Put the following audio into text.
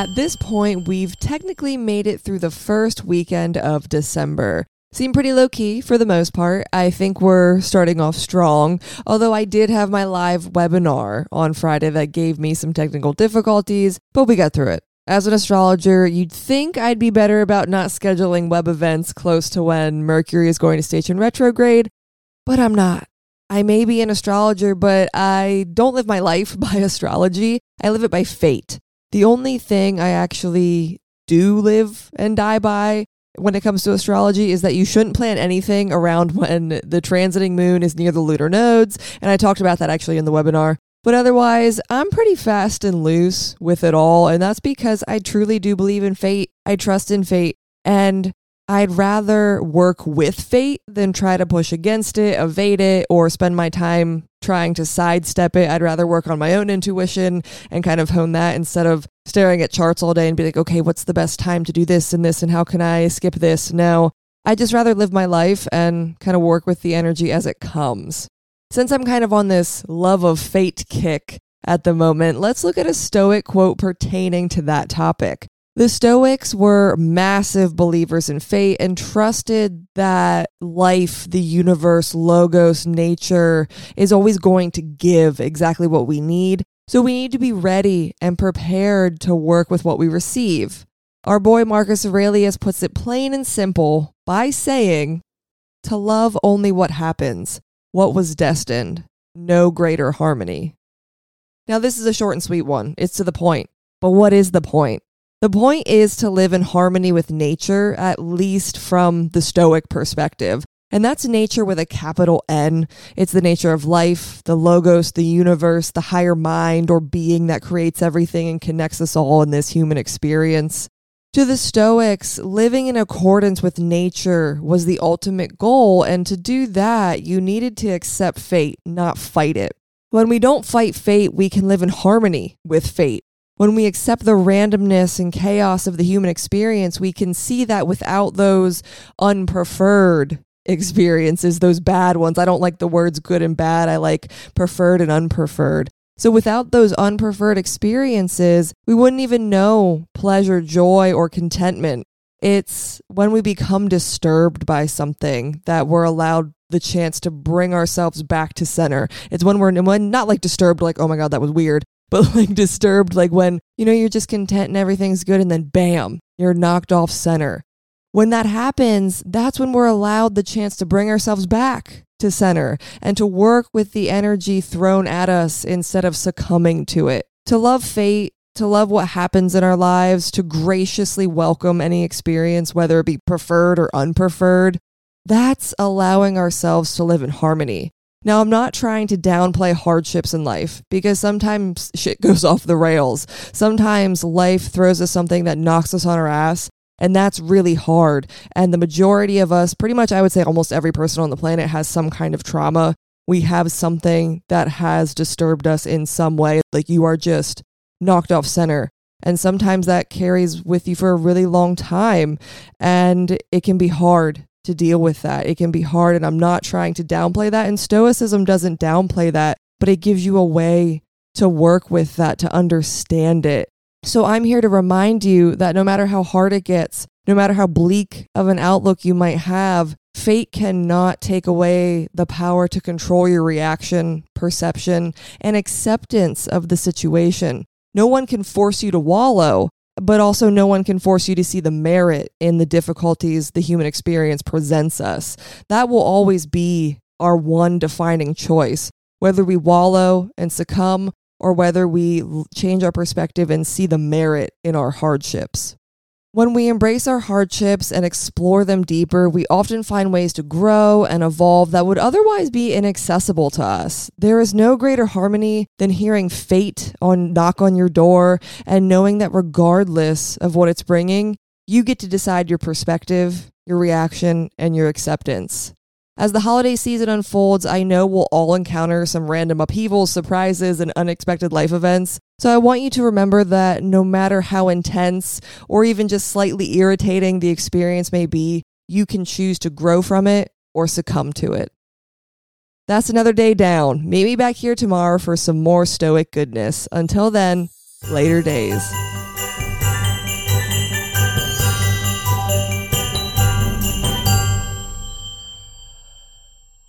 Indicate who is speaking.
Speaker 1: At this point, we've technically made it through the first weekend of December. Seem pretty low key for the most part. I think we're starting off strong, although I did have my live webinar on Friday that gave me some technical difficulties, but we got through it. As an astrologer, you'd think I'd be better about not scheduling web events close to when Mercury is going to station retrograde, but I'm not. I may be an astrologer, but I don't live my life by astrology. I live it by fate. The only thing I actually do live and die by when it comes to astrology is that you shouldn't plan anything around when the transiting moon is near the lunar nodes. And I talked about that actually in the webinar. But otherwise, I'm pretty fast and loose with it all. And that's because I truly do believe in fate. I trust in fate. And I'd rather work with fate than try to push against it, evade it, or spend my time trying to sidestep it. I'd rather work on my own intuition and kind of hone that instead of staring at charts all day and be like, okay, what's the best time to do this and this and how can I skip this? No, I'd just rather live my life and kind of work with the energy as it comes. Since I'm kind of on this love of fate kick at the moment, let's look at a Stoic quote pertaining to that topic. The Stoics were massive believers in fate and trusted that life, the universe, logos, nature is always going to give exactly what we need. So we need to be ready and prepared to work with what we receive. Our boy Marcus Aurelius puts it plain and simple by saying, To love only what happens, what was destined, no greater harmony. Now, this is a short and sweet one. It's to the point. But what is the point? The point is to live in harmony with nature, at least from the Stoic perspective. And that's nature with a capital N. It's the nature of life, the logos, the universe, the higher mind or being that creates everything and connects us all in this human experience. To the Stoics, living in accordance with nature was the ultimate goal. And to do that, you needed to accept fate, not fight it. When we don't fight fate, we can live in harmony with fate when we accept the randomness and chaos of the human experience, we can see that without those unpreferred experiences, those bad ones. I don't like the words good and bad. I like preferred and unpreferred. So without those unpreferred experiences, we wouldn't even know pleasure, joy, or contentment. It's when we become disturbed by something that we're allowed the chance to bring ourselves back to center. It's when we're when not like disturbed, like, oh my God, that was weird, but like disturbed, like when, you know, you're just content and everything's good, and then bam, you're knocked off center. When that happens, that's when we're allowed the chance to bring ourselves back to center and to work with the energy thrown at us instead of succumbing to it. To love fate, to love what happens in our lives, to graciously welcome any experience, whether it be preferred or unpreferred, that's allowing ourselves to live in harmony. Now, I'm not trying to downplay hardships in life because sometimes shit goes off the rails. Sometimes life throws us something that knocks us on our ass, and that's really hard. And the majority of us, pretty much, I would say almost every person on the planet, has some kind of trauma. We have something that has disturbed us in some way. Like you are just knocked off center. And sometimes that carries with you for a really long time. And it can be hard to deal with that. It can be hard, and I'm not trying to downplay that. And Stoicism doesn't downplay that, but it gives you a way to work with that, to understand it. So I'm here to remind you that no matter how hard it gets, no matter how bleak of an outlook you might have, fate cannot take away the power to control your reaction, perception, and acceptance of the situation. No one can force you to wallow, but also no one can force you to see the merit in the difficulties the human experience presents us. That will always be our one defining choice, whether we wallow and succumb or whether we change our perspective and see the merit in our hardships. When we embrace our hardships and explore them deeper, we often find ways to grow and evolve that would otherwise be inaccessible to us. There is no greater harmony than hearing fate on knock on your door and knowing that regardless of what it's bringing, you get to decide your perspective, your reaction, and your acceptance. As the holiday season unfolds, I know we'll all encounter some random upheavals, surprises, and unexpected life events. So I want you to remember that no matter how intense or even just slightly irritating the experience may be, you can choose to grow from it or succumb to it. That's another day down. Meet me back here tomorrow for some more stoic goodness. Until then, later days.